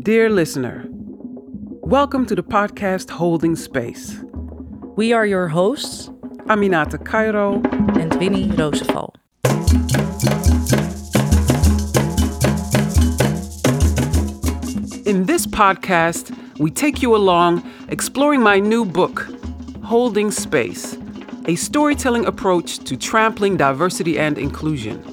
Dear listener, welcome to the podcast Holding Space. We are your hosts, Aminata Cairo and Winnie Roosevelt. In this podcast, we take you along exploring my new book, Holding Space A Storytelling Approach to Trampling Diversity and Inclusion.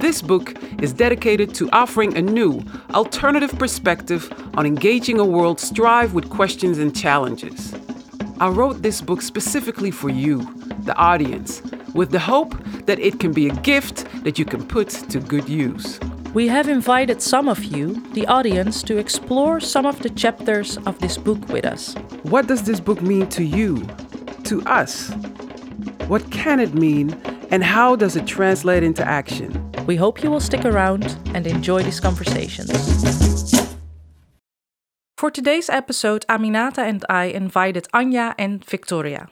This book is dedicated to offering a new, alternative perspective on engaging a world strive with questions and challenges. I wrote this book specifically for you, the audience, with the hope that it can be a gift that you can put to good use. We have invited some of you, the audience, to explore some of the chapters of this book with us. What does this book mean to you, to us? What can it mean, and how does it translate into action? We hope you will stick around and enjoy these conversations. For today's episode, Aminata and I invited Anja and Victoria.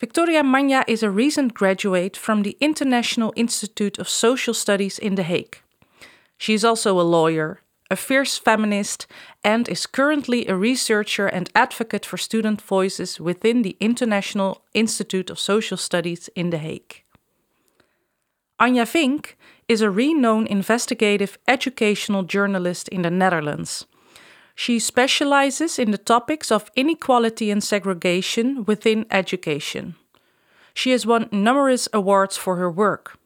Victoria Manja is a recent graduate from the International Institute of Social Studies in The Hague. She is also a lawyer, a fierce feminist, and is currently a researcher and advocate for student voices within the International Institute of Social Studies in The Hague. Anja Vink is a renowned investigative educational journalist in the Netherlands. She specializes in the topics of inequality and segregation within education. She has won numerous awards for her work.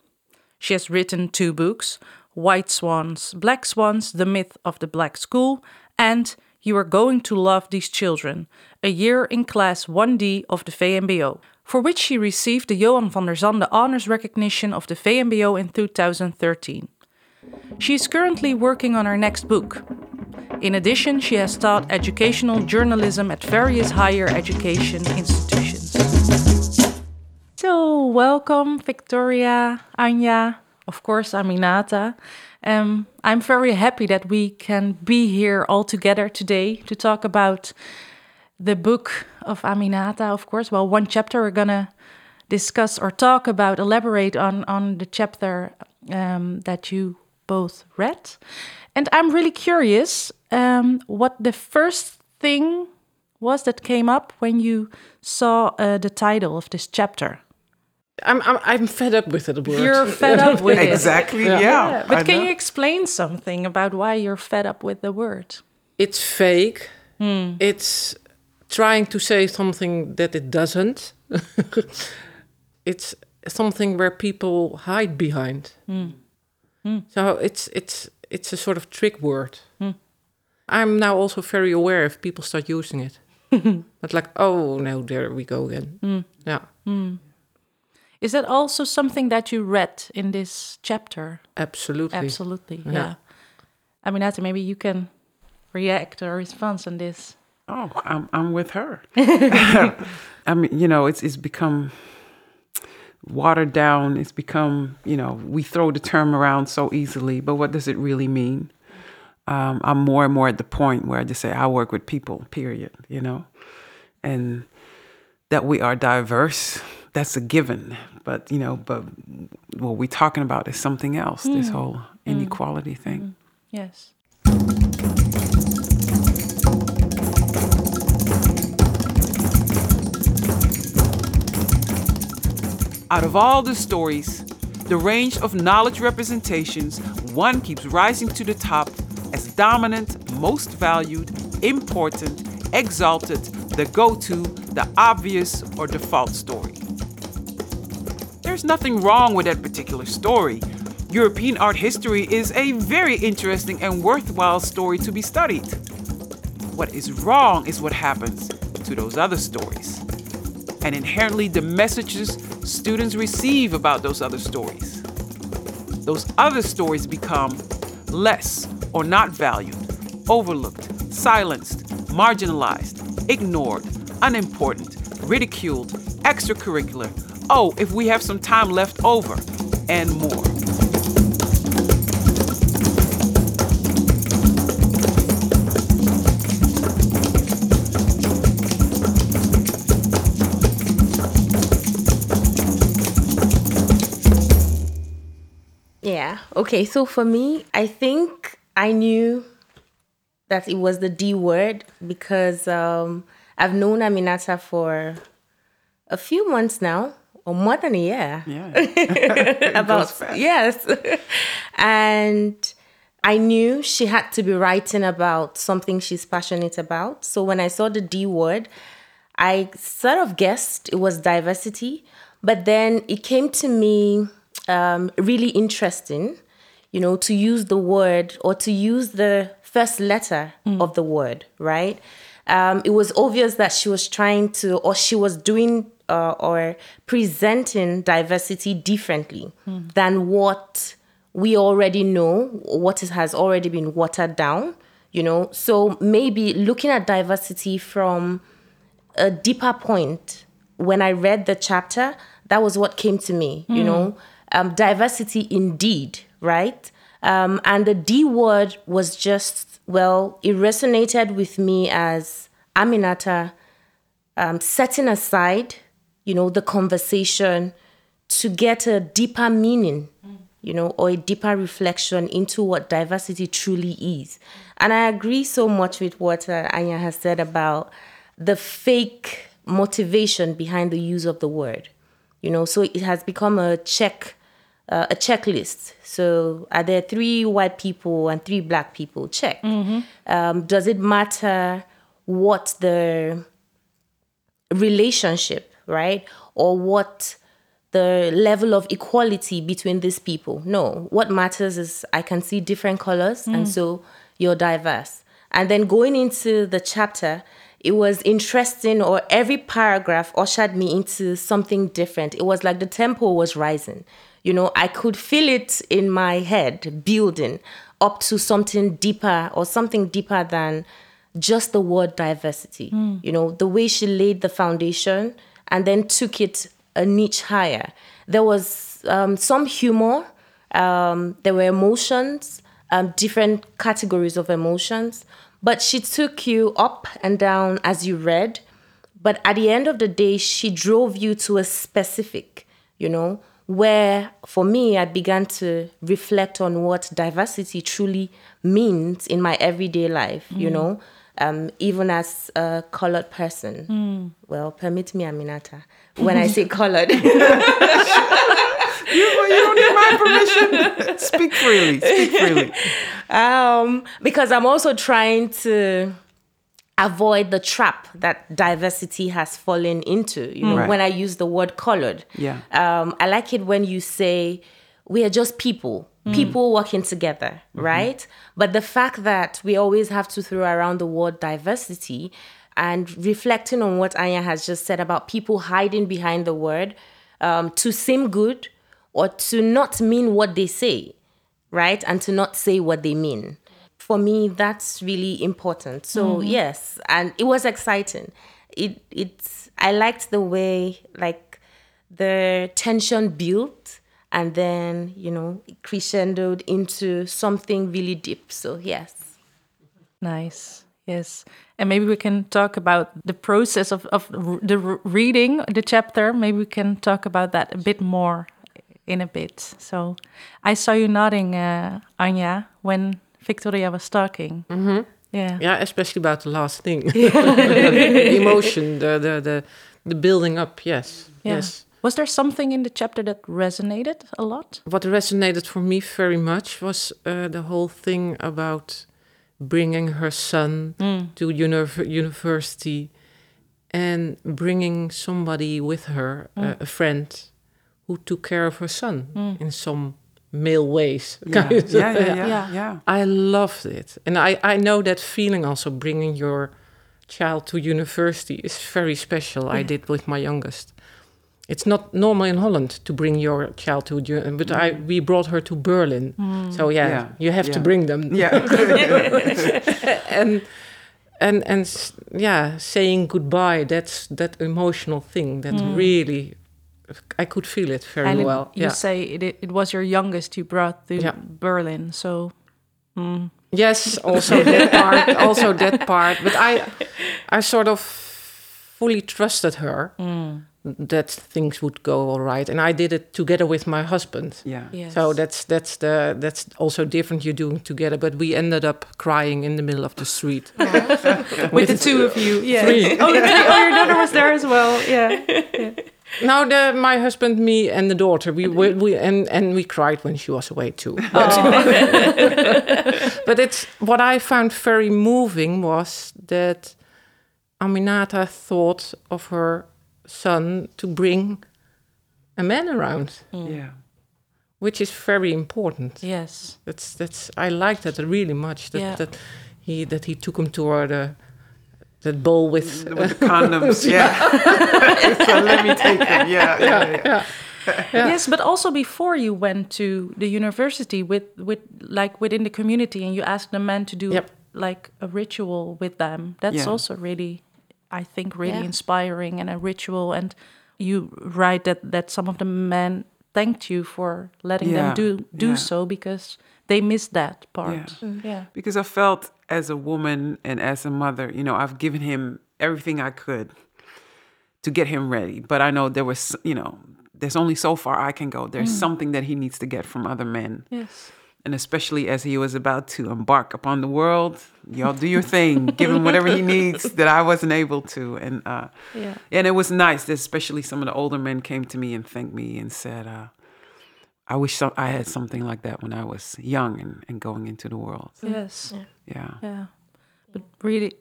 She has written two books White Swans, Black Swans, The Myth of the Black School, and You Are Going to Love These Children, a year in class 1D of the VMBO, for which she received the Johan van der Zande Honors Recognition of the VMBO in 2013. She is currently working on her next book. In addition, she has taught educational journalism at various higher education institutions. So, welcome, Victoria, Anja, of course, Aminata. Um, I'm very happy that we can be here all together today to talk about the book of Aminata, of course. Well, one chapter we're gonna discuss or talk about, elaborate on on the chapter um, that you both read, and I'm really curious um, what the first thing was that came up when you saw uh, the title of this chapter. I'm, I'm I'm fed up with it. Word. You're fed up with it. Exactly, yeah. Yeah, but I can know. you explain something about why you're fed up with the word? It's fake. It's trying to say something that it doesn't. it's something where people hide behind. Hmm. Hmm. So it's it's it's a sort of trick word. Hmm. I'm now also very aware if people start using it. but like, oh no, there we go again. Yeah, Is that also something that you read in this chapter? absolutely. Absolutely, yeah. Yeah. I mean, Nata, maybe you can react or respond on this. Oh, I'm I'm with her. I mean, you know, it's it's become watered down. It's become, you know, we throw the term around so easily, but what does it really mean? Um, I'm more and more at the point where I just say I work with people. Period. You know, and that we are diverse. That's a given. But you know, but what we're talking about is something else. This hmm. whole hmm. inequality thing. Hmm. Yes. Out of all the stories, the range of knowledge representations, one keeps rising to the top as dominant, most valued, important, exalted, the go to, the obvious, or default story. There's nothing wrong with that particular story. European art history is a very interesting and worthwhile story to be studied. What is wrong is what happens to those other stories, and inherently the messages students receive about those other stories. Those other stories become less or not valued, overlooked, silenced, marginalized, ignored, unimportant, ridiculed, extracurricular. Oh, if we have some time left over, and more. Okay. So for me, I think I knew that it was the D word because um, I've known Aminata for a few months now, or more than a year. Yeah. about yes and i knew she had to be writing about something she's passionate about so when i saw the d word i sort of guessed it was diversity but then it came to me um, really interesting you know to use the word or to use the first letter of the word right um, it was obvious that she was trying to or she was doing uh, or presenting diversity differently than what we already know, what has already been watered down, you know. So maybe looking at diversity from a deeper point, when I read the chapter, that was what came to me, you know. Um, diversity indeed, right? Um, and the D word was just, well, it resonated with me as Aminata um, setting aside, you know, the conversation to get a deeper meaning, you know, or a deeper reflection into what diversity truly is. And I agree so much with what uh, Anja has said about the fake motivation behind the use of the word. You know, so it has become a check, uh, a checklist. So are there three white people and three black people? Check. Um, does it matter what the relationship, right? Or what the level of equality between these people. No, what matters is I can see different colors, and so you're diverse. And then going into the chapter, it was interesting, or every paragraph ushered me into something different. It was like the tempo was rising. You know, I could feel it in my head building up to something deeper or something deeper than just the word diversity. You know, the way she laid the foundation and then took it a niche higher. There was um, some humor, um, there were emotions, um, different categories of emotions, but she took you up and down as you read. But at the end of the day, she drove you to a specific, you know, where for me, I began to reflect on what diversity truly means in my everyday life, you know, um, even as a colored person. Well, permit me, Aminata, when I say colored. You, you don't need my permission. Speak freely. Speak freely. um, because I'm also trying to avoid the trap that diversity has fallen into. You know, Right. when I use the word colored, Yeah. um, I like it when you say we are just people, people working together, right? But the fact that we always have to throw around the word diversity and reflecting on what Anja has just said about people hiding behind the word um, to seem good or to not mean what they say, right? And to not say what they mean. For me, that's really important. So yes, and it was exciting. It it's I liked the way like the tension built and then you know it crescendoed into something really deep. So yes. Nice. Yes. And maybe we can talk about the process of, of the reading the chapter. Maybe we can talk about that a bit more in a bit. So I saw you nodding, uh, Anja, when Victoria was talking. Mm-hmm. Yeah. Yeah, especially about the last thing. the emotion, the, the the the building up. Yes, Yeah. yes. Was there something in the chapter that resonated a lot? What resonated for me very much was uh, the whole thing about bringing her son to univ- university and bringing somebody with her, uh, a friend, who took care of her son in some male ways. Yeah. kind of. Yeah, yeah, yeah, Yeah. yeah. I loved it. And I, I know that feeling also bringing your child to university is very special. I did with my youngest. It's not normal in Holland to bring your child to, uni- but I we brought her to Berlin. Mm. So yeah, Yeah, you have to bring them. Yeah. and and and yeah, saying goodbye. That's that emotional thing that mm. really, I could feel it very and it- well. you yeah. say it, it was your youngest you brought to Yeah. Berlin. So hmm. Yes, also that part, also that part. But I, I sort of fully trusted her hmm. that things would go all right. And I did it together with my husband. Yeah. Yes. So that's that's the that's also different. You're doing together, but we ended up crying in the middle of the street. with the two of you. Yeah. Three. Oh, three. oh, your daughter was there as well. Yeah. Now the my husband, me, and the daughter, we we, we and and we cried when she was away too. Oh. But, but it's what I found very moving was that Aminata thought of her son to bring a man around, hmm. Yeah. which is very important. Yes. That's that's I like that really much. That Yeah. that he that he took him toward the uh, that bowl with With the condoms. yeah. so let me take it. Yeah. Yeah. yeah. Yes, but also before you went to the university with with like within the community and you asked the men to do Yep. like a ritual with them. That's Yeah. also really I think really Yeah. inspiring and a ritual and you write that that some of the men thanked you for letting Yeah, them do do yeah. so because they missed that part. Yeah. Mm, yeah. because I felt as a woman and as a mother, you know, I've given him everything I could to get him ready. But I know there was, you know, there's only so far I can go. There's something that he needs to get from other men. Yes. And especially as he was about to embark upon the world, y'all do your thing, give him whatever he needs that I wasn't able to. And uh, Yeah. and it was nice, that especially some of the older men came to me and thanked me and said, uh, I wish some, I had something like that when I was young and, and going into the world. Yes. Yeah. Yeah. But really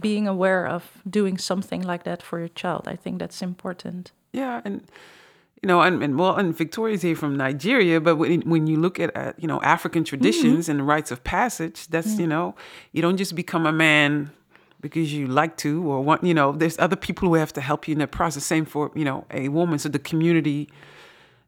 being aware of doing something like that for your child, I think that's important. Yeah, and you know, and, and well, and Victoria's here from Nigeria, but when when you look at uh, you know African traditions and the rites of passage, that's you know, you don't just become a man because you like to or want. You know, there's other people who have to help you in that process. Same for you know a woman. So the community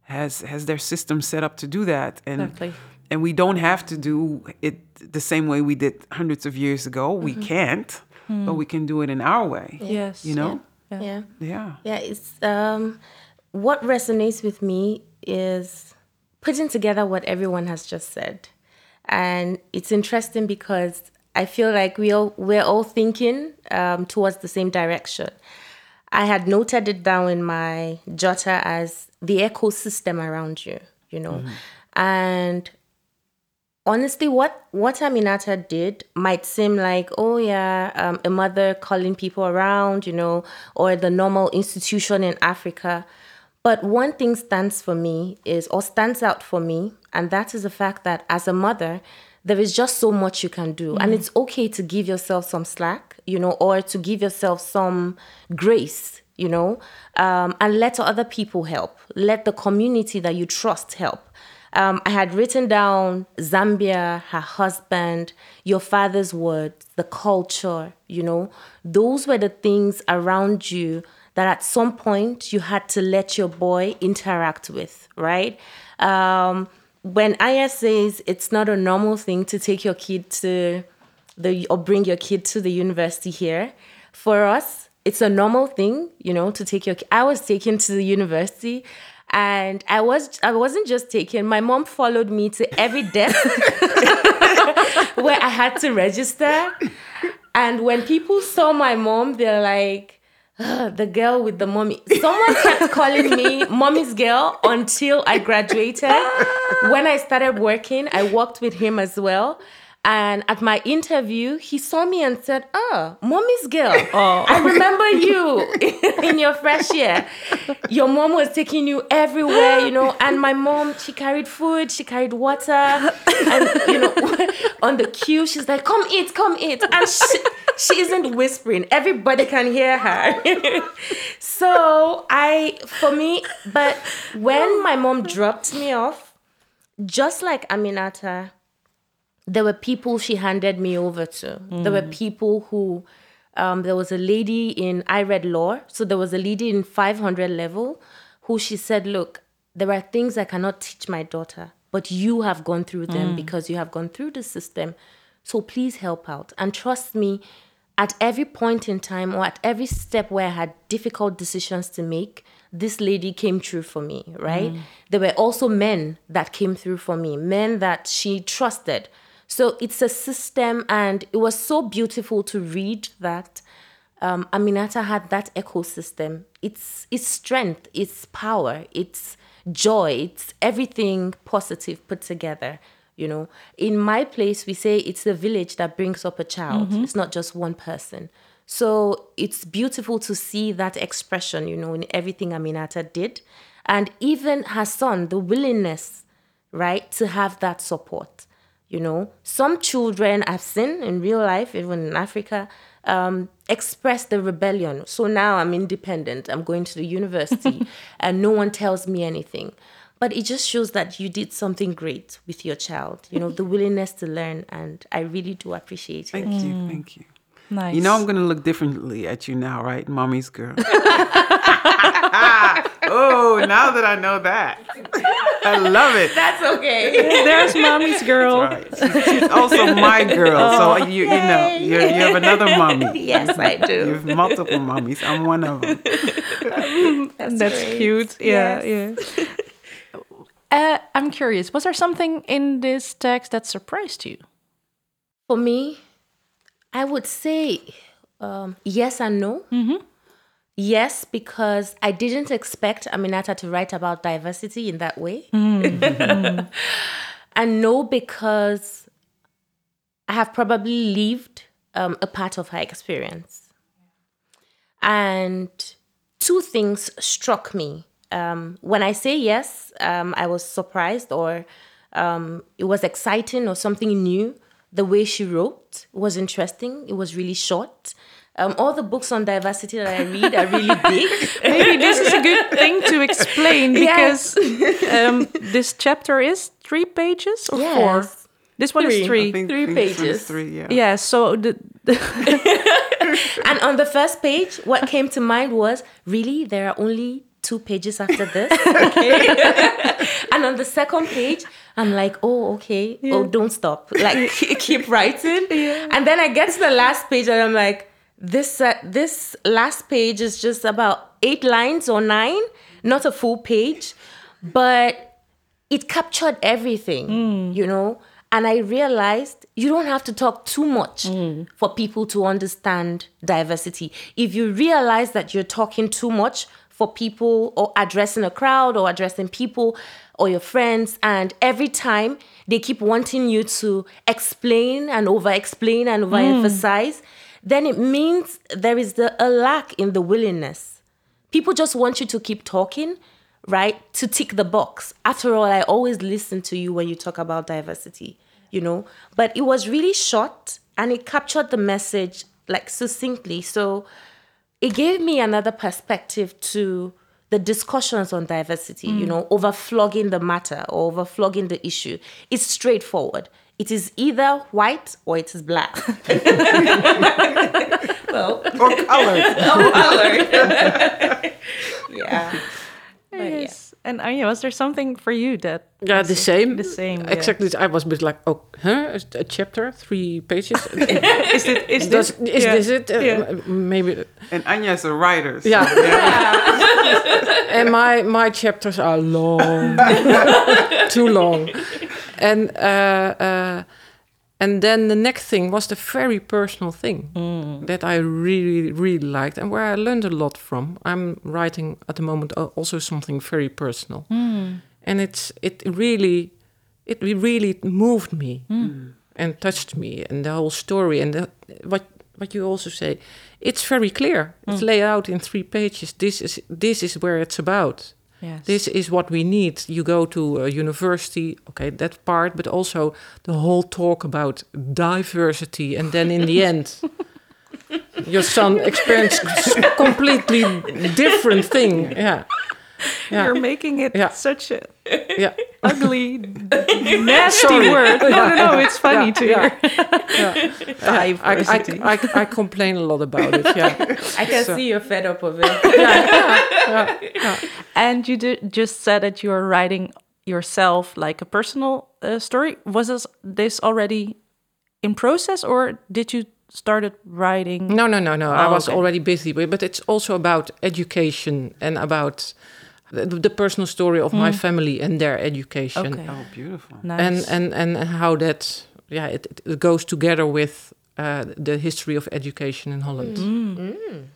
has has their system set up to do that, and Exactly. and we don't have to do it the same way we did hundreds of years ago. We can't, but we can do it in our way. Yes. You know. Yeah. Yeah. Yeah. Yeah, it's um what resonates with me is putting together what everyone has just said. And it's interesting because I feel like we all we're all thinking um, towards the same direction. I had noted it down in my jotter as the ecosystem around you, you know. And honestly what what aminata did might seem like oh yeah um, a mother calling people around you know or the normal institution in africa but one thing stands for me is or stands out for me and that is the fact that as a mother there is just so much you can do. And it's okay to give yourself some slack you know or to give yourself some grace you know um, and let other people help. Let the community that you trust help. Um, I had written down Zambia, her husband, your father's words, the culture, you know, those were the things around you that at some point you had to let your boy interact with, right? Um, when Aya says it's not a normal thing to take your kid to the or bring your kid to the university here, for us, it's a normal thing, you know, to take your. I was taken to the university, and I was I wasn't just taken. My mom followed me to every desk where I had to register, and when people saw my mom, they're like. "Ugh, the girl with the mommy. Someone kept calling me mommy's girl until I graduated. Ah. When I started working, I worked with him as well. And at my interview, he saw me and said, Oh, mommy's girl. Oh. I remember you in your fresh year. Your mom was taking you everywhere, you know. And my mom, she carried food, she carried water. And, you know, on the queue, she's like, Come eat, come eat. And she, she isn't whispering, everybody can hear her. so I, for me, but when my mom dropped me off, just like Aminata, there were people she handed me over to. There were people who, um, there was a lady in, I read law, so there was a lady in 500 level who she said, Look, there are things I cannot teach my daughter, but you have gone through them because you have gone through the system. So please help out. And trust me, at every point in time or at every step where I had difficult decisions to make, this lady came through for me, right? There were also men that came through for me, men that she trusted. So it's a system, and it was so beautiful to read that um, Aminata had that ecosystem. It's its strength, its power, its joy, it's everything positive put together. You know, in my place, we say it's the village that brings up a child. It's not just one person. So it's beautiful to see that expression, you know, in everything Aminata did. And even her son, the willingness, right, to have that support. You know, some children I've seen in real life, even in Africa, um, express the rebellion. So now I'm independent. I'm going to the university, and no one tells me anything. But it just shows that you did something great with your child. You know, the willingness to learn, and I really do appreciate it. Thank you, mm. thank you. Nice. You know I'm gonna look differently at you now, right, mommy's girl? oh, now that I know that, I love it. That's okay. There's mommy's girl. Right. She's, she's also my girl, so oh. you you know you you have another mommy. yes, I do. You have multiple mommies. I'm one of them. That's, That's cute. Yeah, Yes. yeah. Uh, I'm curious. Was there something in this text that surprised you? For me, I would say um, yes and no. Yes, because I didn't expect Aminata to write about diversity in that way. and no, because I have probably lived um, a part of her experience. And two things struck me. Um, when I say yes, um, I was surprised or um, it was exciting or something new. The way she wrote was interesting. It was really short. Um, all the books on diversity that I read are really big. Maybe this is a good thing to explain Yes. because um, this chapter is three pages or four. This one Three. is three. I think, Three think this one's pages. Three, yeah. Yeah. So the, And on the first page, what came to mind was really there are only two pages after this. Okay. and on the second page, I'm like, oh, okay. Oh, don't stop. Like keep writing. And then I get to the last page and I'm like, this uh, this last page is just about eight lines or nine, not a full page, but it captured everything, you know. And I realized you don't have to talk too much for people to understand diversity. If you realize that you're talking too much for people or addressing a crowd or addressing people or your friends, and every time they keep wanting you to explain and over explain and overemphasize, then it means there is the, a lack in the willingness. People just want you to keep talking, right? To tick the box. After all, I always listen to you when you talk about diversity, you know? But it was really short and it captured the message like succinctly. So it gave me another perspective to the discussions on diversity, you mm. know, over flogging the matter or over flogging the issue. It's straightforward. It is either white or it is black. well, Or colored. yeah. But yeah. Yes. And Anja, was there something for you that Yeah, the same. the same? yeah. Exactly. I was a bit like, oh, huh? A chapter, three pages. Is it? Is Does, this? is yeah. this it? Uh, Yeah. m- Maybe. And Anja's a writer. so- Yeah. and my my chapters are long, too long, and uh, uh, and then the next thing was the very personal thing mm. that I really really liked and where I learned a lot from. I'm writing at the moment also something very personal, mm. and it's it really it really moved me mm. and touched me and the whole story and the, what what you also say it's very clear. It's laid out in three pages. This is this is where it's about Yes. this is what we need you go to a university okay that part but also the whole talk about diversity and then in the end your son experienced completely different thing yeah yeah You're making it Yeah. such a yeah ugly, nasty Sorry. word. No, no, no. It's funny to yeah. hear. I, Diversity. I, I, I complain a lot about it yeah I can see you're fed up of it. And you did, just said that you are writing yourself like a personal uh, story. Was this, this already in process, or did you started writing? No, no, no, no. I Oh, was okay. already busy with, but it's also about education and about the, the personal story of my family and their education, Okay. Oh, beautiful. Nice. and and and how that yeah it, it goes together with uh, the history of education in Holland.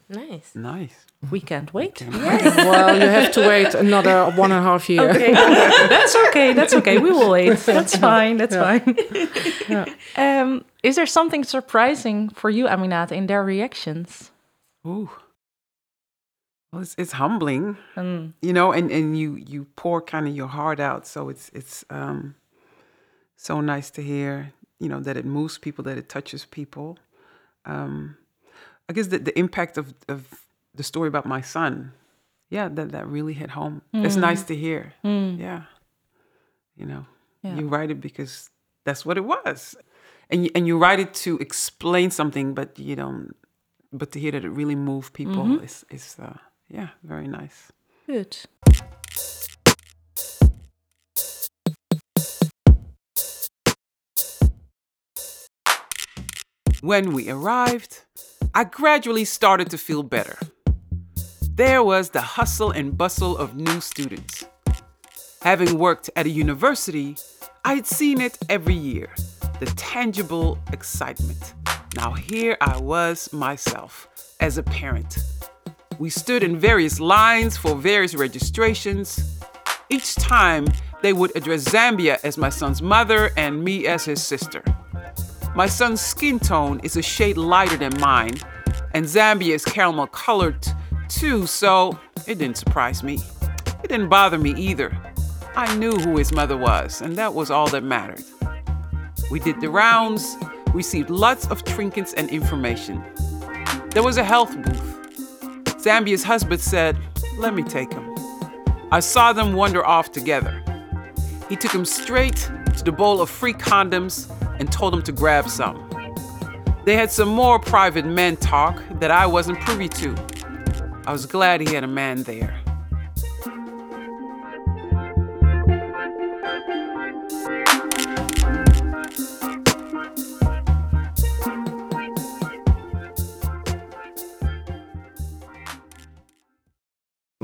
Nice. Nice. We can't wait. well, you have to wait another one and a half year. Okay, that's okay. That's okay. We will wait. That's fine. That's fine. Um, is there something surprising for you, Aminata, in their reactions? Ooh. Well, it's, it's humbling, Mm. you know, and, and you you pour kind of your heart out. So it's it's um, so nice to hear, you know, that it moves people, that it touches people. Um, I guess the, the impact of, of the story about my son, yeah, that, that really hit home. It's nice to hear. Yeah. You know, Yeah. you write it because that's what it was. And you, and you write it to explain something, but you don't, but to hear that it really moved people is, is uh, yeah, very nice. Good. When we arrived, I gradually started to feel better. There was the hustle and bustle of new students. Having worked at a university, I had seen it every year the tangible excitement. Now here I was myself as a parent. We stood in various lines for various registrations. Each time, they would address Zambia as my son's mother and me as his sister. My son's skin tone is a shade lighter than mine, and Zambia is caramel colored too, so it didn't surprise me. It didn't bother me either. I knew who his mother was, and that was all that mattered. We did the rounds, received lots of trinkets and information. There was a health booth. Zambia's husband said, Let me take him. I saw them wander off together. He took him straight to the bowl of free condoms and told him to grab some. They had some more private men talk that I wasn't privy to. I was glad he had a man there.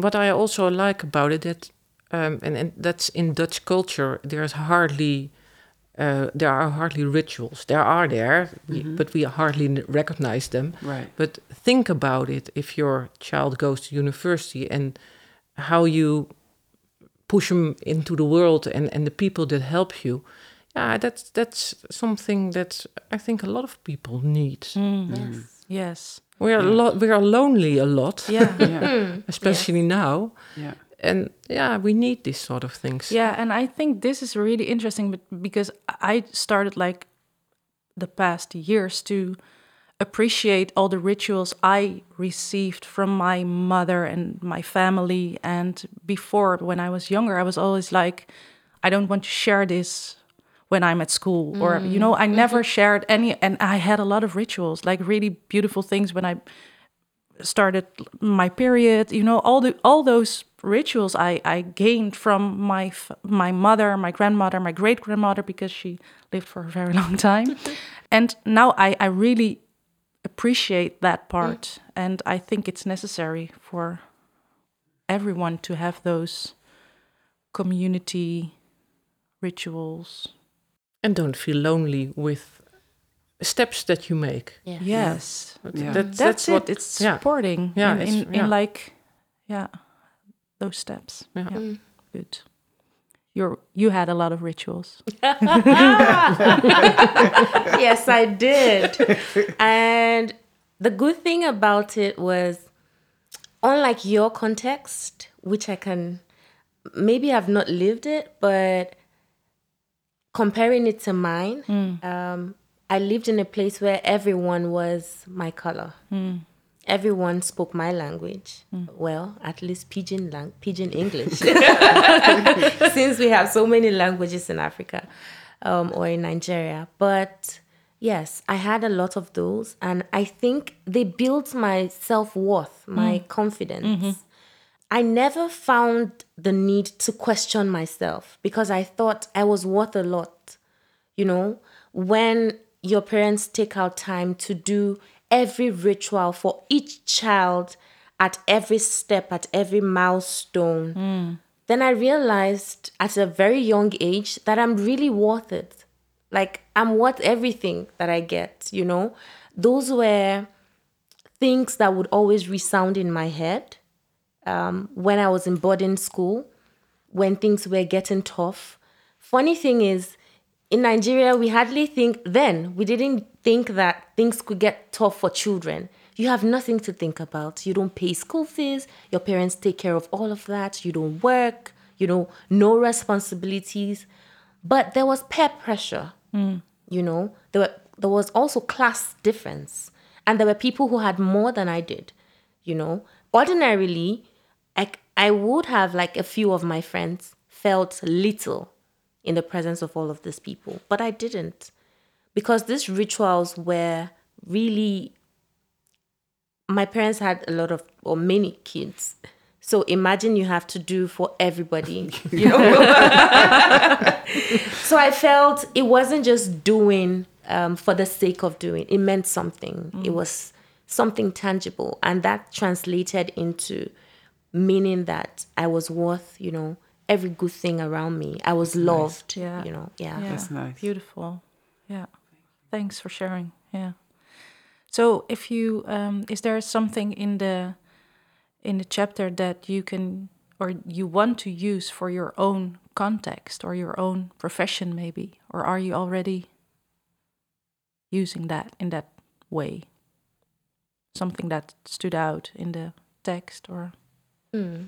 What I also like about it that um, and, and that's in Dutch culture there's hardly uh, there are hardly rituals there are there we, but we hardly recognize them Right. but think about it if your child goes to university and how you push them into the world and, and the people that help you yeah that's that's something that I think a lot of people need Yes. Yes. We are lo- we are lonely a lot Yeah. Yeah. especially now Yeah. and yeah we need these sort of things Yeah, and I think this is really interesting but because I started like the past years to appreciate all the rituals I received from my mother and my family and before when I was younger I was always like I don't want to share this when I'm at school or mm, you know I mm-hmm. never shared any and I had a lot of rituals like really beautiful things when I started my period you know all the all those rituals i i gained from my f- my mother my grandmother my great grandmother because she lived for a very long time. And now i i really appreciate that part mm. and i think it's necessary for everyone to have those community rituals and don't feel lonely with steps that you make Yeah. yes Yeah. That- that's, what it it's yeah. supporting Yeah, in, it's- in, in yeah. like yeah those steps Yeah. yeah. Mm. good you're you had a lot of rituals yes, I did. and the good thing about it was, unlike your context, which I can maybe I've not lived it, but comparing it to mine, hmm. um, I lived in a place where everyone was my color. Hmm. Everyone spoke my language. Hmm. Well, at least pidgin lang- pidgin English. Since we have so many languages in Africa um, or in Nigeria. But yes, I had a lot of those. And I think they built my self worth, my confidence. Mm-hmm. I never found the need to question myself because I thought I was worth a lot. You know, when your parents take out time to do every ritual for each child at every step, at every milestone, hmm. then I realized at a very young age that I'm really worth it. Like I'm worth everything that I get, you know? Those were things that would always resound in my head um, when I was in boarding school, when things were getting tough. Funny thing is, in Nigeria, we hardly think then, we didn't think that things could get tough for children. You have nothing to think about. You don't pay school fees, your parents take care of all of that, you don't work, you know, no responsibilities. But there was peer pressure, you know, there, were, there was also class difference. And there were people who had more than I did, you know. Ordinarily, I, I would have, like a few of my friends, felt little in the presence of all of these people, but I didn't. Because these rituals were really, my parents had a lot of, or many kids. So imagine you have to do for everybody, you know. so I felt it wasn't just doing um, for the sake of doing. It meant something. It was something tangible, and that translated into meaning that I was worth, you know, every good thing around me. I was loved. Yeah. You know. Yeah. Yeah, That's nice. Beautiful. Yeah. Thanks for sharing. Yeah. So, if you um, is there something in the in the chapter that you can or you want to use for your own context or your own profession, maybe, or are you already using that in that way? Something that stood out in the text, or Hmm.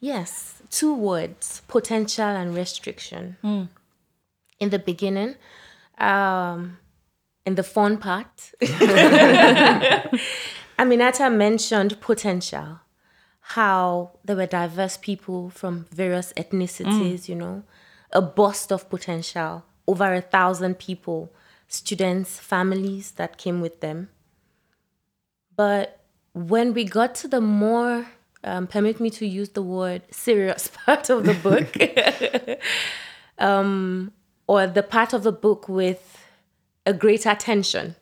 Yes, two words potential and restriction. Hmm. In the beginning, um, in the fun part, Aminata mentioned potential, how there were diverse people from various ethnicities, hmm. you know, a burst of potential, over a thousand people, students, families that came with them. But when we got to the more, um, permit me to use the word serious part of the book, um, or the part of the book with a greater tension,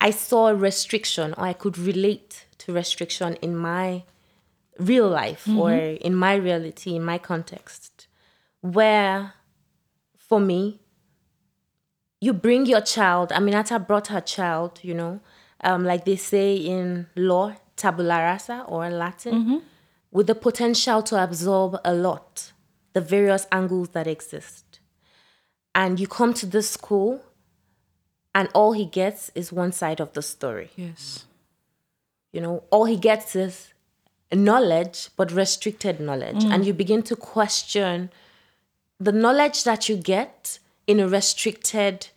I saw restriction, or I could relate to restriction in my real life or in my reality, in my context, where for me, you bring your child. Aminata brought her child, you know, um, like they say in law, tabula rasa or Latin, mm-hmm. with the potential to absorb a lot, the various angles that exist. And you come to this school, and all he gets is one side of the story. yes, You know, all he gets is knowledge, but restricted knowledge. Mm. And you begin to question the knowledge that you get in a restricted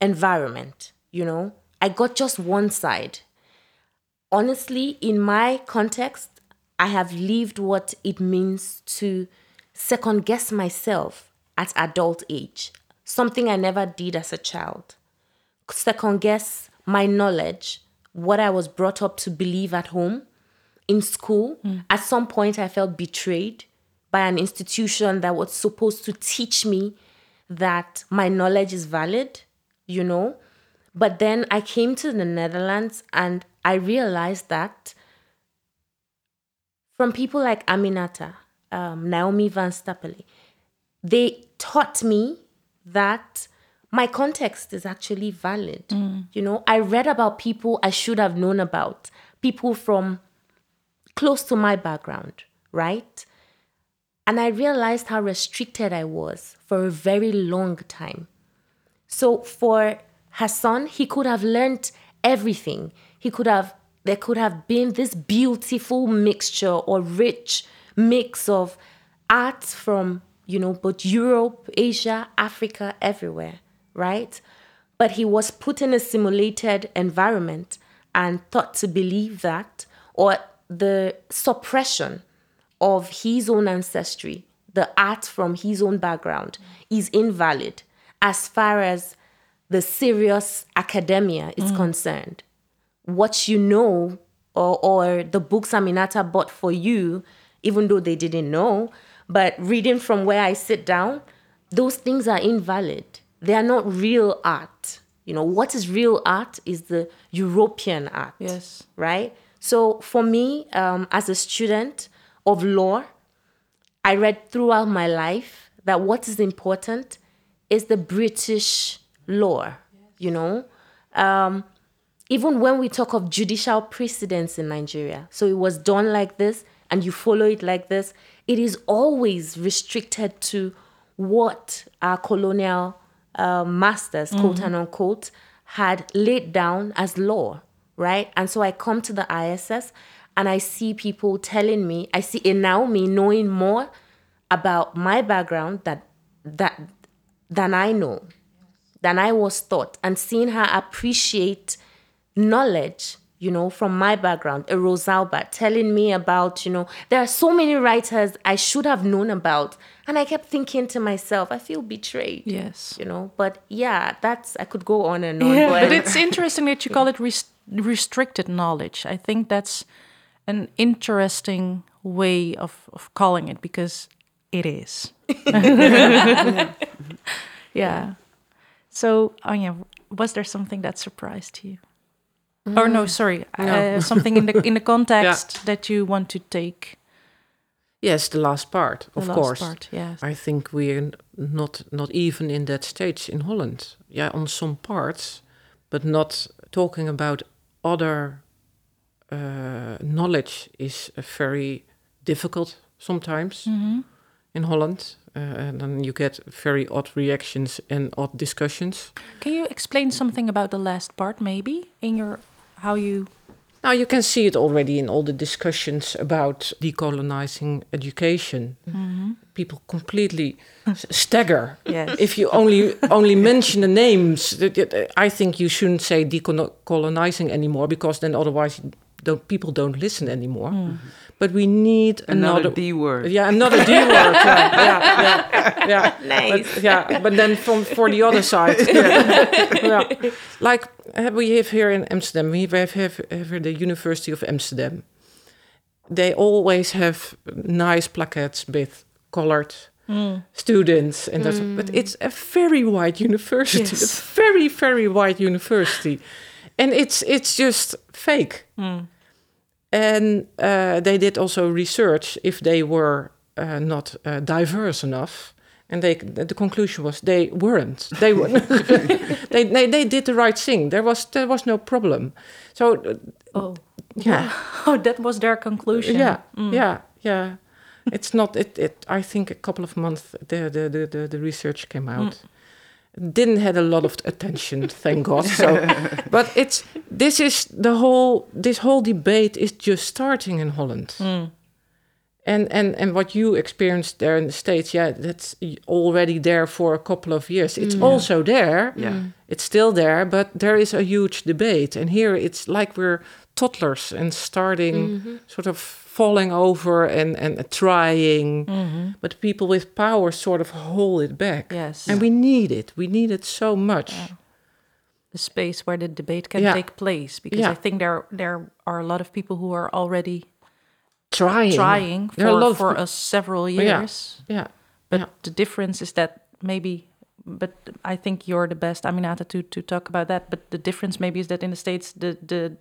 environment. You know, I got just one side. Honestly, in my context, I have lived what it means to second guess myself at adult age, something I never did as a child second guess my knowledge, what I was brought up to believe at home, in school. Hmm. At some point, I felt betrayed by an institution that was supposed to teach me that my knowledge is valid, you know. But then I came to the Netherlands and I realized that from people like Aminata, um, Naomi Van Stapele, they taught me that my context is actually valid. You know, I read about people I should have known about, people from close to my background, right? And I realized how restricted I was for a very long time. So for Hassan, he could have learned everything. He could have, there could have been this beautiful mixture or rich mix of art from, you know, both Europe, Asia, Africa, everywhere, right? But he was put in a simulated environment and taught to believe that, or the suppression of his own ancestry, the art from his own background, is invalid as far as the serious academia is mm. concerned. What you know, or, or the books Aminata bought for you, even though they didn't know, but reading from where I sit down, those things are invalid. They are not real art. You know, what is real art is the European art yes, right? So for me, um, as a student of law, I read throughout my life that what is important is the British law, you know. Um, even when we talk of judicial precedents in Nigeria, so it was done like this and you follow it like this, it is always restricted to what our colonial uh, masters, quote and unquote, had laid down as law, right? And so I come to the ISS and I see people telling me, I see a me knowing more about my background that that than I know, than I was taught, and seeing her appreciate knowledge, you know, from my background, a Rosalba telling me about, you know, there are so many writers I should have known about. And I kept thinking to myself, I feel betrayed. Yes. You know, but yeah, that's I could go on and on. Yeah, but but it's interesting that you call it res- restricted knowledge. I think that's an interesting way of, of calling it because it is. yeah. So, Anja, was there something that surprised you? Or no, sorry, Uh, something in the in the context that you want to take. Yes, the last part, The of last course. part, yes. I think we're not not even in that stage in Holland. Yeah, on some parts, but not talking about other uh, knowledge is very difficult sometimes in Holland, uh, and then you get very odd reactions and odd discussions. Can you explain something about the last part, maybe in your how you? Now you can see it already in all the discussions about decolonizing education. Mm-hmm. People completely stagger Yes. if you only only mention the names. I think you shouldn't say decolonizing anymore because then otherwise don't, people don't listen anymore. Mm. But we need Another another. D word. yeah, another D word. Yeah, yeah, yeah, yeah. Nice. But, yeah, but then from for the other side, yeah. Yeah. like we have here in Amsterdam, we have, have, have here the University of Amsterdam. They always have nice placards with colored mm. students, and that's, mm. but it's a very white university, Yes. a very very white university, and it's it's just fake. And uh, they did also research if they were uh, not uh, diverse enough. And they, the conclusion was they weren't. They were. they, they they did the right thing. There was there was no problem. So uh, Oh, yeah, oh, that was their conclusion. yeah, yeah, yeah. It's not. It, it. I think a couple of months the the the the, the research came out. Didn't had a lot of attention, thank God. So, but it's this is the whole this whole debate is just starting in Holland. Hmm. And, and and what you experienced there in the states, yeah, that's already there for a couple of years. It's hmm. also there, Yeah. it's still there, but there is a huge debate. And here it's like we're toddlers and starting mm-hmm. sort of falling over and, and trying. Mm-hmm. But people with power sort of hold it back. Yes. And we need it. We need it so much. the space where the debate can Yeah. take place because Yeah. I think there there are a lot of people who are already Trying. trying There are a for lot for us several oh, Yeah. years. Yeah. But yeah. the difference is that maybe but I think you're the best Aminata to to talk about that. But the difference maybe is that in the States the the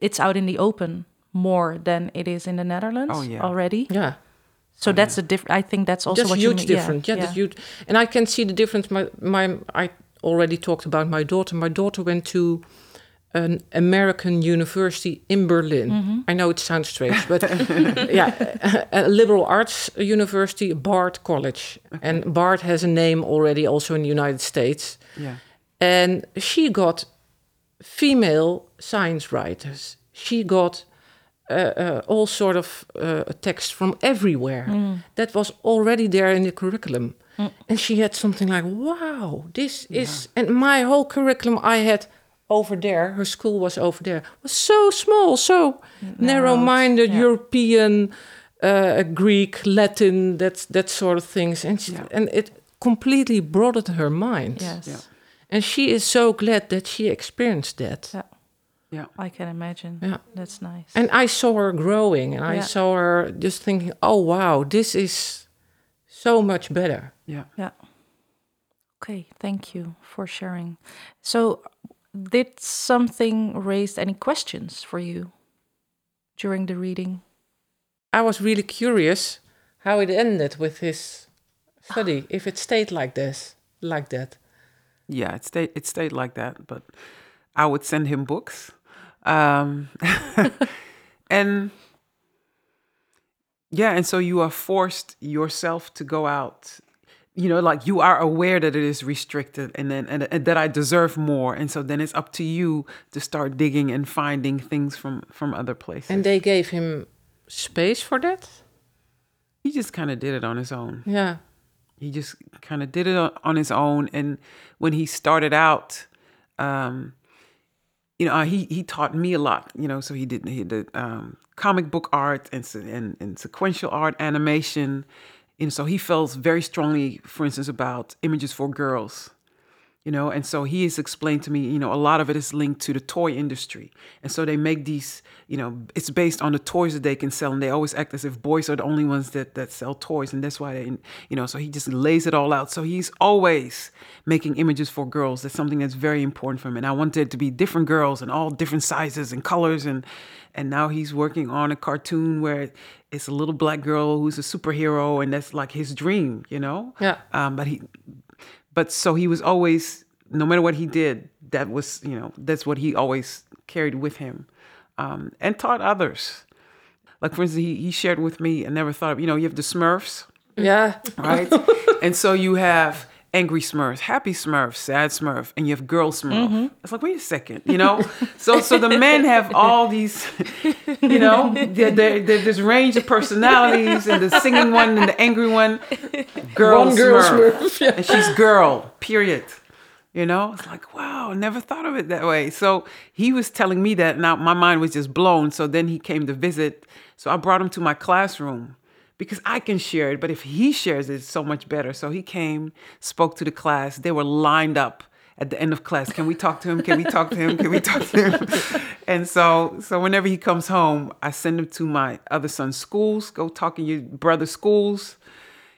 it's out in the open more than it is in the Netherlands Oh, yeah. already. Yeah. So oh, that's a different I think that's also that's what huge you mean. difference. Yeah, that's huge. And I can see the difference. My my I already talked about my daughter. My daughter went to an American university in Berlin. Mm-hmm. I know it sounds strange, but yeah, a, a liberal arts university, Bard College, and Bard has a name already also in the United States. Yeah. And she got female science writers. She got uh, all sort of uh, text from everywhere. That was already there in the curriculum. And she had something like, wow, this is... And my whole curriculum I had over there, her school was over there, was so small, so narrow-minded, yeah. European, uh, Greek, Latin, that, that sort of things. And, she, Yeah. and it completely broadened her mind. Yes. Yeah. And she is so glad that she experienced that. Yeah. Yeah. I can imagine. Yeah. That's nice. And I saw her growing and I saw her just thinking, oh, wow, this is so much better. Yeah. Yeah. Okay, thank you for sharing. So, did something raise any questions for you during the reading? I was really curious how it ended with his study if it stayed like this, like that? Yeah, it stayed it stayed like that, but I would send him books. Um, and yeah, and so you are forced yourself to go out. You know, like you are aware that it is restricted and then and, and that I deserve more. And so then it's up to you to start digging and finding things from from other places. And they gave him space for that? he just kind of did it on his own. Yeah. he just kind of did it on, on his own and when he started out um you know uh, he he taught me a lot you know so he did he did um comic book art and and, and sequential art animation. And so he feels very strongly for instance about images for girls you know and so he has explained to me you know a lot of it is linked to the toy industry. And so they make these you know it's based on the toys that they can sell and they always act as if boys are the only ones that that sell toys and that's why they you know so he just lays it all out. So he's always making images for girls. That's something that's very important for him. And i wanted it to be different girls and all different sizes and colors and and now he's working on a cartoon where it's a little black girl who's a superhero and that's like his dream you know? Yeah. um, but he but so he was always no matter what he did that was you know that's what he always carried with him um, and taught others like for instance he, he shared with me i never thought of you know you have the smurfs Yeah. right and so you have angry smurfs happy smurfs sad smurf and you have girl smurf. Mm-hmm. It's like wait a second you know? So so the men have all these you know there, there, there- there's range of personalities and the singing one and the angry one. Girl One girl smurf, Smurf, yeah. and she's girl period. You know? It's like wow never thought of it that way. So he was telling me that now my mind was just blown. So then he came to visit. So i brought him to my classroom because i can share it but if he shares it, it's so much better so he came spoke to the class they were lined up at the end of class can we talk to him can we talk to him can we talk to him and so so whenever he comes home i send him to my other son's schools go talk in your brother's schools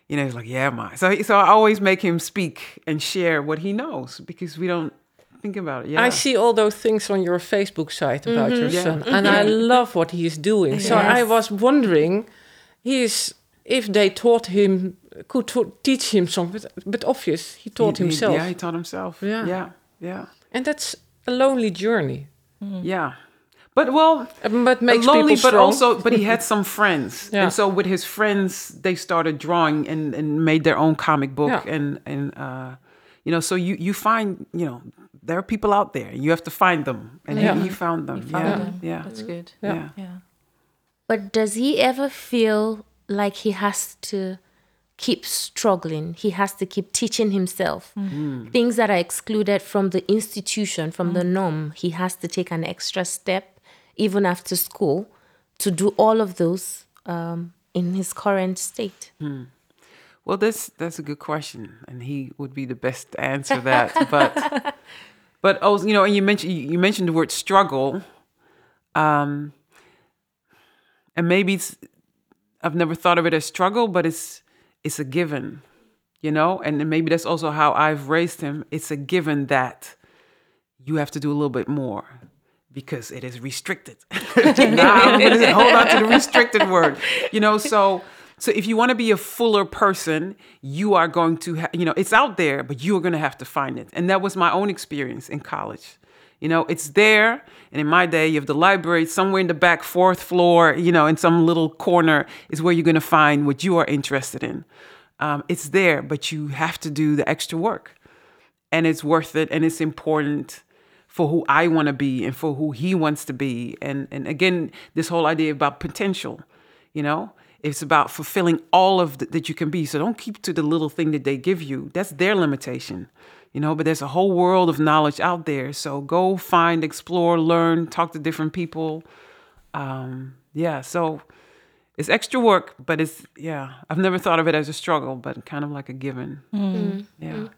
you know, he's like, yeah, my. So, so I always make him speak and share what he knows because we don't think about it. Yeah. I see all those things on your Facebook site about your mm-hmm. Yeah. son, and I mm-hmm. love what he is doing. So I was wondering, he's if they taught him could teach him something, but, but obvious he taught He- he- himself, yeah, he taught himself. Yeah. Yeah. Yeah. and that's a lonely journey. Yeah. But well, Uh, But makes lonely, people but strong. also, but he had some friends, Yeah. and so with his friends, they started drawing and, and made their own comic book, Yeah. and and uh, you know, so you you find you know there are people out there, you have to find them, and Yeah. he, he found them. found yeah, them. yeah, That's good. Yeah. yeah. Yeah. But does he ever feel like he has to keep struggling? He has to keep teaching himself things that are excluded from the institution, from the norm. He has to take an extra step, even after school, to do all of those um, in his current state. Well, that's that's a good question, and he would be the best to answer that. but but oh, you know, and you mentioned you mentioned the word struggle, um, and maybe it's I've never thought of it as struggle, but it's it's a given, you know, and maybe that's also how I've raised him. It's a given that you have to do a little bit more because it is restricted. gonna hold on to the restricted word, you know. So, so if you want to be a fuller person, you are going to, ha- you know, it's out there, but you are going to have to find it. And that was my own experience in college. You know, it's there. And in my day, you have the library somewhere in the back, fourth floor, you know, in some little corner is where you're going to find what you are interested in. Um, it's there, but you have to do the extra work and it's worth it and it's important for who I want to be and for who he wants to be. And and again, this whole idea about potential, you know, it's about fulfilling all of th- that you can be. So don't keep to the little thing that they give you. That's their limitation, you know. But there's a whole world of knowledge out there. So go find, explore, learn, talk to different people. Um, yeah. So it's extra work, but it's yeah. I've never thought of it as a struggle, but kind of like a given. Yeah.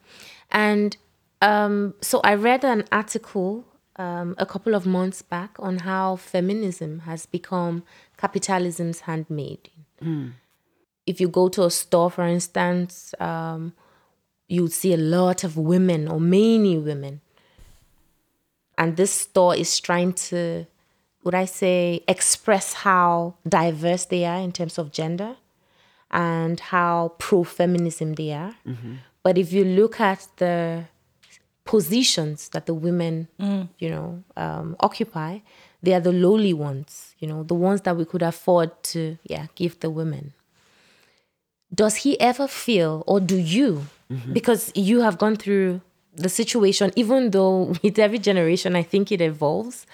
And um, so I read an article um, a couple of months back on how feminism has become capitalism's handmaid. If you go to a store, for instance, um, you'll see a lot of women or many women. And this store is trying to, would I say, express how diverse they are in terms of gender. and how pro feminism they are. But if you look at the positions that the women, you know, um, occupy, they are the lowly ones, you know, the ones that we could afford to, yeah, give the women. Does he ever feel, or do you, Mm-hmm. because you have gone through the situation, even though with every generation, I think it evolves,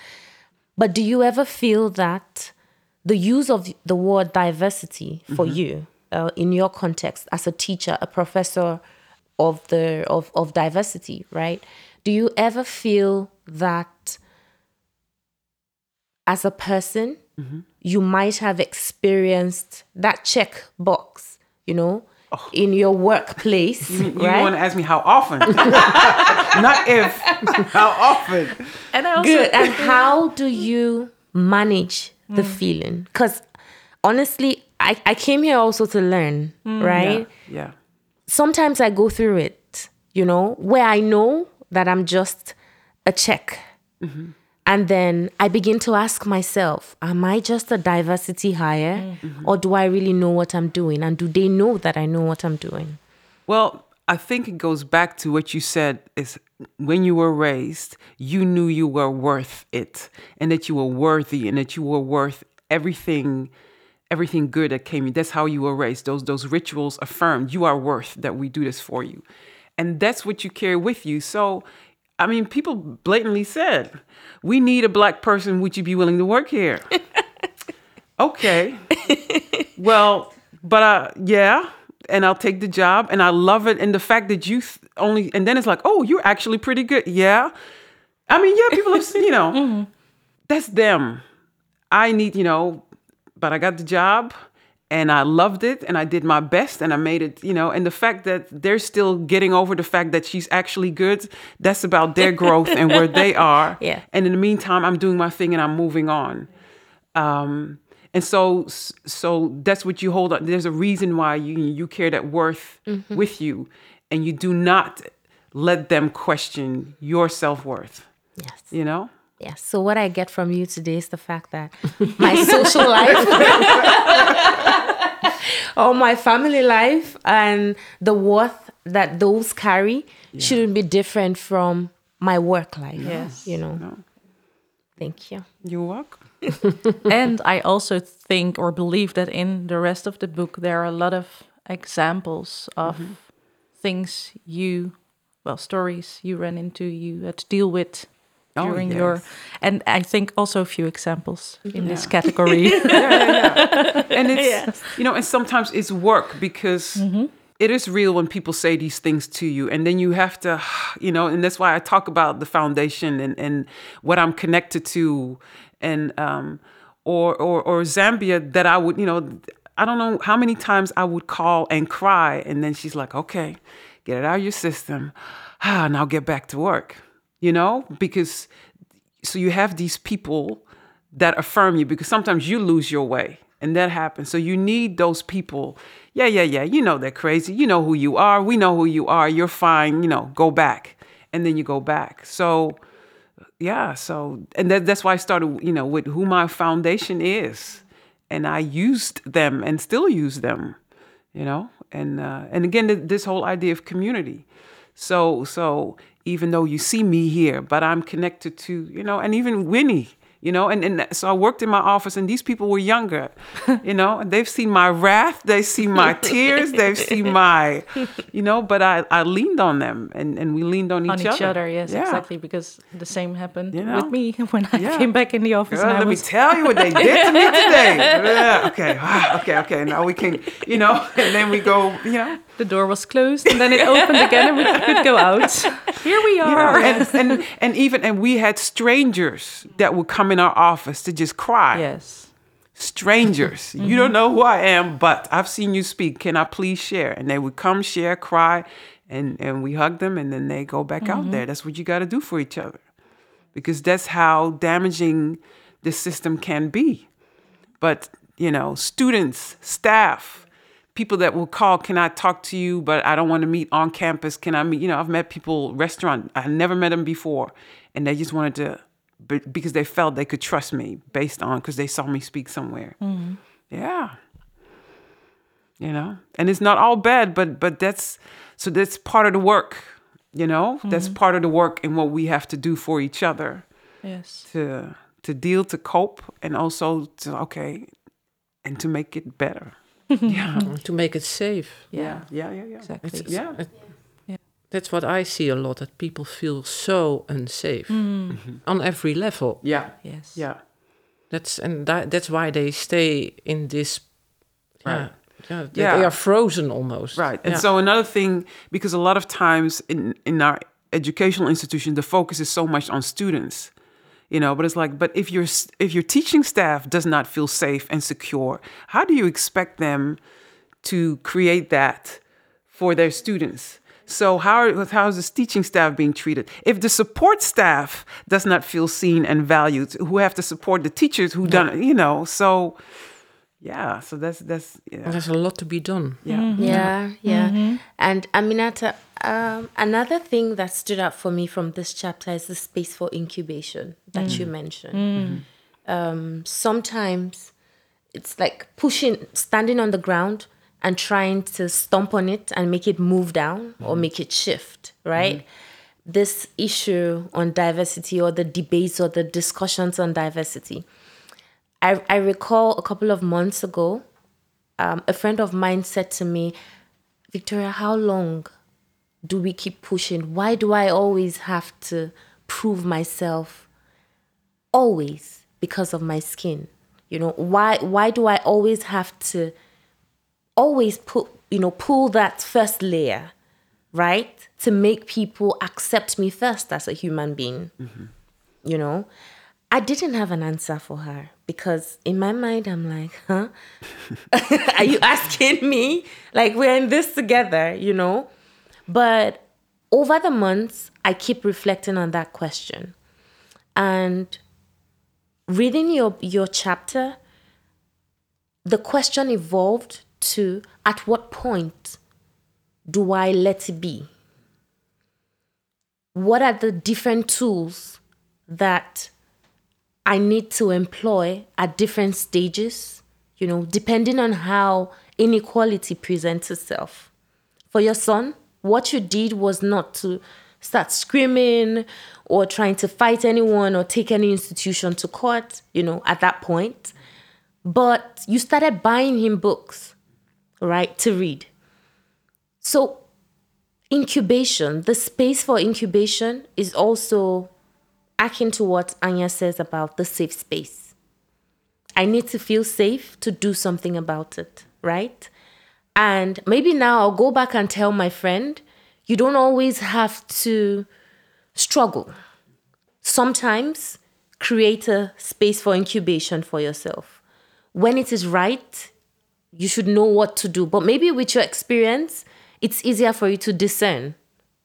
but do you ever feel that the use of the word diversity for mm-hmm. you uh, in your context as a teacher, a professor of the of, of diversity, right? Do you ever feel that as a person mm-hmm. you might have experienced that check box, you know, in your workplace, You, you right? want to ask me how often? Not if. How often? And I also Good. And how do you manage the mm. feeling? Because honestly, I, I came here also to learn, mm. right? Yeah. Sometimes I go through it, you know, where I know that I'm just a check. Mm-hmm. And then I begin to ask myself, am I just a diversity hire? Mm-hmm. Or do I really know what I'm doing? And do they know that I know what I'm doing? Well, I think it goes back to what you said is when you were raised, you knew you were worth it and that you were worthy and that you were worth everything everything good that came in. That's how you were raised. Those those rituals affirmed you are worth that we do this for you. And that's what you carry with you. So I mean, people blatantly said, "We need a black person. Would you be willing to work here?" okay. well, but uh, yeah, and I'll take the job, and I love it. And the fact that you th- only, and then it's like, oh, you're actually pretty good. Yeah. I mean, yeah, people have, you know, that's them. I need, you know, but I got the job and I loved it and I did my best and I made it, you know, and the fact that they're still getting over the fact that she's actually good, that's about their growth and where they are. Yeah. And in the meantime, I'm doing my thing and I'm moving on. Um, and so, so that's what you hold on. There's a reason why you you carry that worth with you, and you do not let them question your self worth. Yes. You know. Yes. So what I get from you today is the fact that my social life or my family life and the worth that those carry shouldn't be different from my work life. Yes. You know. Thank you. You're welcome. and I also think or believe that in the rest of the book there are a lot of examples of mm-hmm. things you, well, stories you ran into, you had to deal with Oh, during your, and I think also a few examples in this Yeah. category. and it's you know and sometimes it's work because it is real when people say these things to you. And then you have to you know and that's why i talk about the foundation and and what i'm connected to and um or or or zambia that i would you know i don't know how many times i would call and cry and then she's like okay get it out of your system. Ah now get back to work you know? Because so you have these people that affirm you because sometimes you lose your way and that happens. So you need those people. Yeah yeah yeah you know they're crazy. You know who you are. We know who you are. You're fine you know go back. And then you go back. So yeah so and that, that's why i started you know with who my foundation is. And i used them and still use them you know? And uh, and again th- this whole idea of community. So so even though you see me here but i'm connected to you know and even winnie you know and, and so i worked in my office and these people were younger you know and they've seen my wrath they've seen my tears they've seen my you know but i i leaned on them and and we leaned on each other. on other each other. Yes, Yeah. exactly. Because the same happened You know? with me when I Yeah. came back in the office. Girl, let was, me tell you what they did to me today. Yeah, okay, ah, okay, okay. Now we can, you know, and then we go, you know, the door was closed and then it opened again and we could go out. Here we you are. know, and, and and even and we had strangers that would come in our office to just cry. yes. Strangers, you mm-hmm. don't know who I am, but I've seen you speak. Can I please share? And they would come, share, cry, and and we hug them, and then they go back out mm-hmm. there. That's what you got to do for each other, because that's how damaging the system can be. But you know, students, staff, people that will call, "Can I talk to you?" But I don't want to meet on campus. Can I meet? You know, I've met people restaurant. I never met them before, and they just wanted to, but because they felt they could trust me based on because they saw me speak somewhere. Mm-hmm. Yeah. you know and it's not all bad but but that's so that's part of the work you know that's mm-hmm. part of the work and what we have to do for each other Yes. to to deal to cope and also to okay and to make it better yeah mm. to make it safe. yeah yeah yeah yeah Exactly. It's- yeah it- Yeah. That's what I see a lot. That people feel so unsafe mm. mm-hmm. on every level. yeah Yes. yeah That's and that, that's why they stay in this. Yeah, Right. yeah, they, Yeah. they are frozen almost. Right. And Yeah. so another thing, because a lot of times in in our educational institution, the focus is so much on students, you know. But it's like, but if your if your teaching staff does not feel safe and secure, how do you expect them to create that for their students? So how how is this teaching staff being treated? If the support staff does not feel seen and valued, who have to support the teachers who done, you know, so yeah, so that's that's yeah, There's a lot to be done. yeah. Mm-hmm. Yeah, yeah. Mm-hmm. And Aminata, um, another thing that stood out for me from this chapter is the space for incubation that you mentioned. Um, sometimes it's like pushing, standing on the ground and trying to stomp on it and make it move down or make it shift, right? This issue on diversity or the debates or the discussions on diversity. I, I recall a couple of months ago, um, a friend of mine said to me, Victoria, how long do we keep pushing? Why do I always have to prove myself? Always because of my skin. You know, why why do I always have to always put, you know, pull that first layer, right? To make people accept me first as a human being. Mm-hmm. You know? I didn't have an answer for her because in my mind I'm like, huh? Are you asking me? Like we're in this together, you know? But over the months, I keep reflecting on that question. And reading your your chapter, the question evolved to at what point do I let it be? What are the different tools that I need to employ at different stages, you know, depending on how inequality presents itself. For your son, what you did was not to start screaming or trying to fight anyone or take any institution to court, you know, at that point. But you started buying him books, right, to read. So, incubation, the space for incubation is also akin to what Anja says about the safe space. I need to feel safe to do something about it, right? And maybe now I'll go back and tell my friend, you don't always have to struggle. Sometimes create a space for incubation for yourself. When it is right, you should know what to do. But maybe with your experience, it's easier for you to discern,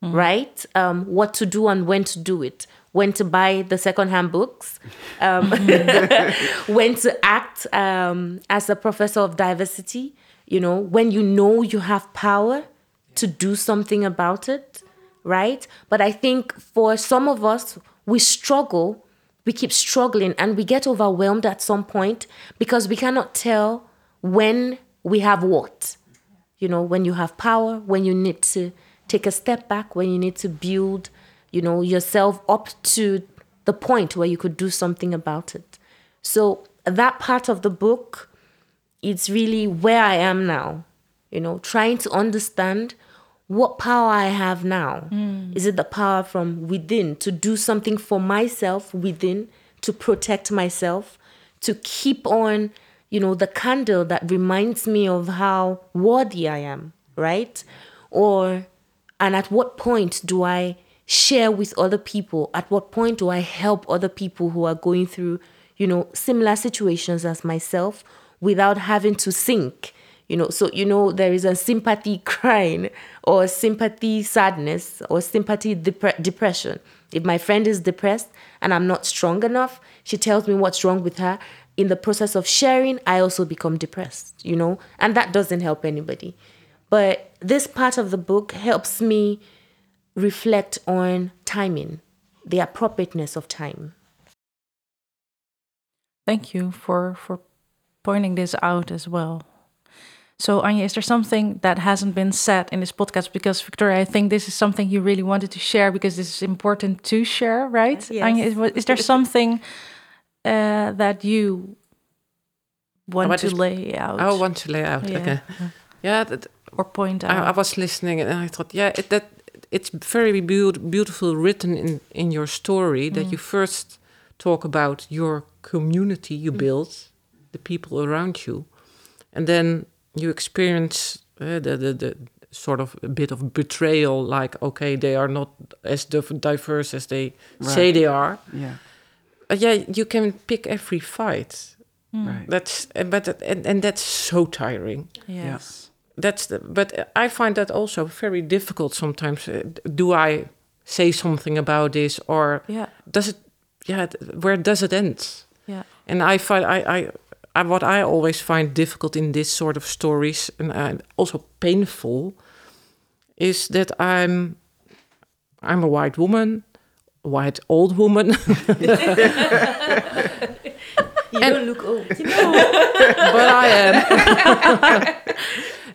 right? Um, what to do and when to do it. When to buy the secondhand books, um, when to act um, as a professor of diversity, you know, when you know you have power to do something about it, right? But I think for some of us, we struggle, we keep struggling, and we get overwhelmed at some point because we cannot tell when we have what. You know, when you have power, when you need to take a step back, when you need to build, you know, yourself up to the point where you could do something about it. So that part of the book, it's really where I am now, you know, trying to understand what power I have now. Mm. Is it the power from within to do something for myself within, to protect myself, to keep on, you know, the candle that reminds me of how worthy I am, right? Or, and at what point do I share with other people? At what point do I help other people who are going through, you know, similar situations as myself without having to sink? You know, so you know there is a sympathy crying or sympathy sadness or sympathy depre- depression. If my friend is depressed and I'm not strong enough, she tells me what's wrong with her. In the process of sharing, I also become depressed, you know, and that doesn't help anybody. But this part of the book helps me reflect on timing, the appropriateness of time. Thank you for for pointing this out as well. So, Anja, is there something that hasn't been said in this podcast? Because, Victoria, I think this is something you really wanted to share because this is important to share, right? Yes. Anja, is, is there something uh, that you want What to is- lay out I want to lay out. Yeah. Okay. Yeah, that, or point I, I was listening and I thought, yeah, it, that it's very beau- beautiful written in in your story that you first talk about your community you build, the people around you, and then you experience uh, the, the the sort of a bit of betrayal, like okay, they are not as diverse as they say they are. Yeah. Uh, yeah, you can pick every fight. Right. That's but and, and that's so tiring yes. that's the, but I find that also very difficult sometimes. Uh, Do I say something about this, or Yeah. does it? Yeah, where does it end? Yeah. And I find I, I, I what I always find difficult in this sort of stories, and uh, also painful, is that I'm, I'm a white woman, a white old woman, You don't look old. but I am,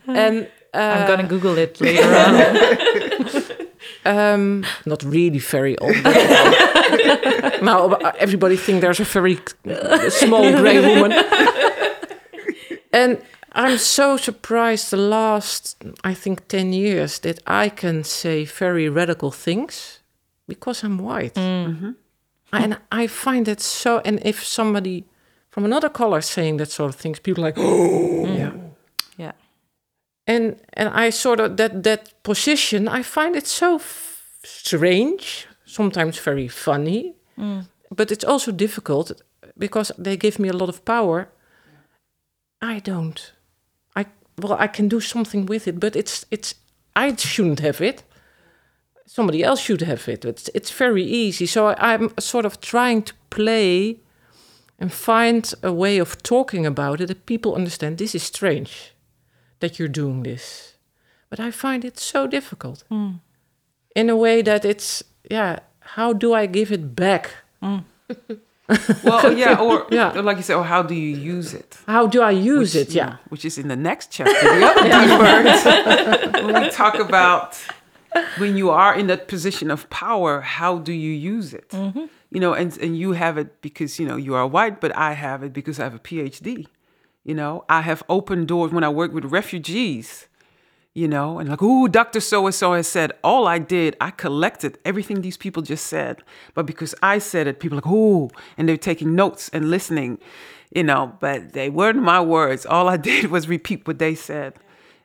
and. I'm uh, gonna Google it later on. Um, not really very old. But- now uh, everybody think there's a very small grey woman, and I'm so surprised. The last, I think, ten years that I can say very radical things because I'm white, mm. mm-hmm. and I find that so. And if somebody from another color saying that sort of things, people are like, oh, Yeah. yeah. and and I sort of that that position I find it so f- strange, sometimes very funny, but it's also difficult because they give me a lot of power. I don't. I well, I can do something with it, but it's it's I shouldn't have it. Somebody else should have it. It's it's very easy. So I, I'm sort of trying to play and find a way of talking about it that people understand. This is strange that you're doing this. But I find it so difficult hmm. In a way that it's, yeah, how do I give it back? Mm. Well, yeah, or Yeah. or like you said, or how do you use it? How do I use Which, it? Yeah. which is in the next chapter. The other words. when we talk about when you are in that position of power, how do you use it? Mm-hmm. You know, and and you have it because you know you are white, but I have it because I have a PhD. You know, I have opened doors when I work with refugees. You know, and like, ooh, Dr. So and so has said, all I did, I collected everything these people just said. But because I said it, people are like, ooh, and they're taking notes and listening, you know, but they weren't my words. All I did was repeat what they said.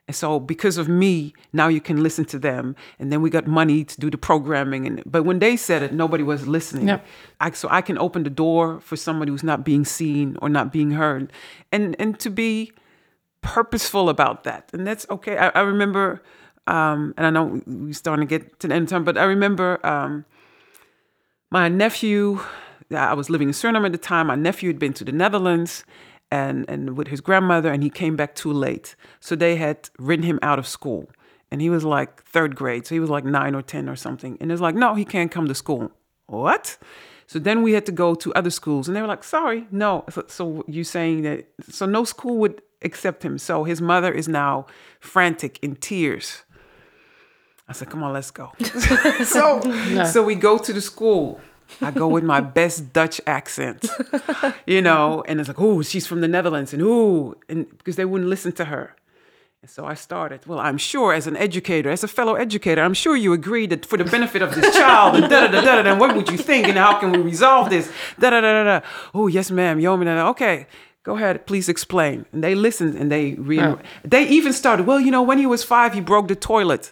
And so because of me, now you can listen to them. And then we got money to do the programming. And but when they said it, nobody was listening. Yeah. I, so I can open the door for somebody who's not being seen or not being heard. And and to be purposeful about that. And that's okay. I, I remember um, and I know we're starting to get to the end time, but I remember um, my nephew, I was living in Suriname at the time. My nephew had been to the Netherlands and, and with his grandmother, and he came back too late. So they had written him out of school. And he was like third grade. So he was like nine or 10 or something. And it's like, no, he can't come to school. What? So then we had to go to other schools. And they were like, sorry, no. So, so you saying that, so no school would accept him. So his mother is now frantic in tears. I said, come on, let's go. so, so we go to the school. I go with my best Dutch accent, you know, and it's like, oh, she's from the Netherlands, and ooh, and because they wouldn't listen to her. And so I started, well, I'm sure as an educator, as a fellow educator, I'm sure you agree that for the benefit of this child, and da da da da da, and what would you think, and how can we resolve this? Da da da da da. Oh, yes, ma'am. Yo. Okay, go ahead, please explain. And they listened, and they re- Oh. they even started. Well, you know, when he was five, he broke the toilet.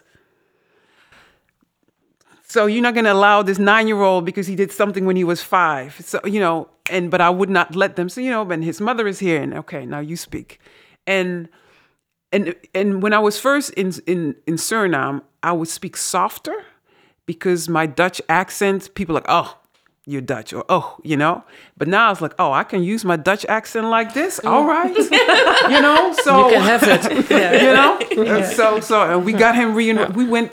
So you're not going to allow this nine-year-old because he did something when he was five. So you know, and but I would not let them. So you know, and his mother is here, and okay, now you speak, and and and when I was first in in in Suriname, I would speak softer because my Dutch accent, people like, oh, you're Dutch, or oh, you know. But now it's like, oh, I can use my Dutch accent like this. All right, you know. So You can have it. you know. So so and we got him re. We went.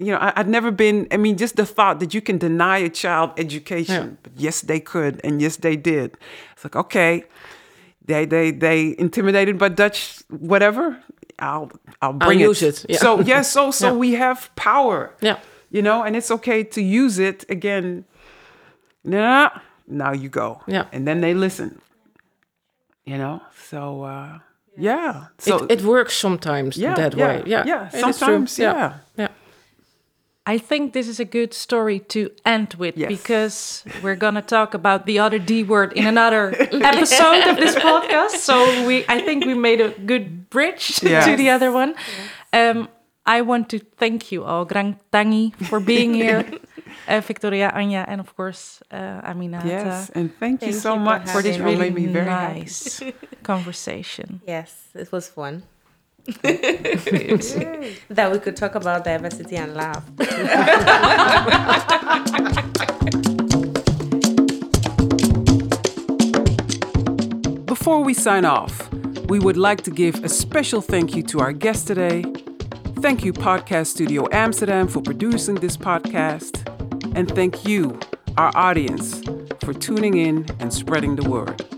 You know, I, I'd never been. I mean, just the thought that you can deny a child education, Yeah. but yes, they could, and yes, they did. It's like okay, they they they intimidated by Dutch whatever. I'll I'll bring use it, yeah. So yes, so so Yeah. we have power. Yeah. You know, and it's okay to use it again. Nah, now you go. Yeah. And then they listen. You know? So uh yeah. So it, it works sometimes yeah, that yeah, way. Yeah, Yeah. it is true. Sometimes, yeah. yeah. I think this is a good story to end with Yes. because we're gonna talk about the other D word in another episode of this podcast. So we, I think we made a good bridge Yes. to the other one. Um, I want to thank you all, Grang Tangi, for being here, uh, Victoria, Anja, and of course uh, Aminata, Yes. And thank, you so you much for this really made me very happy. nice conversation. Yes, it was fun. that we could talk about diversity and laugh. Before we sign off, we would like to give a special thank you to our guest today. Thank you, Podcast Studio Amsterdam, for producing this podcast. And thank you, our audience, for tuning in and spreading the word.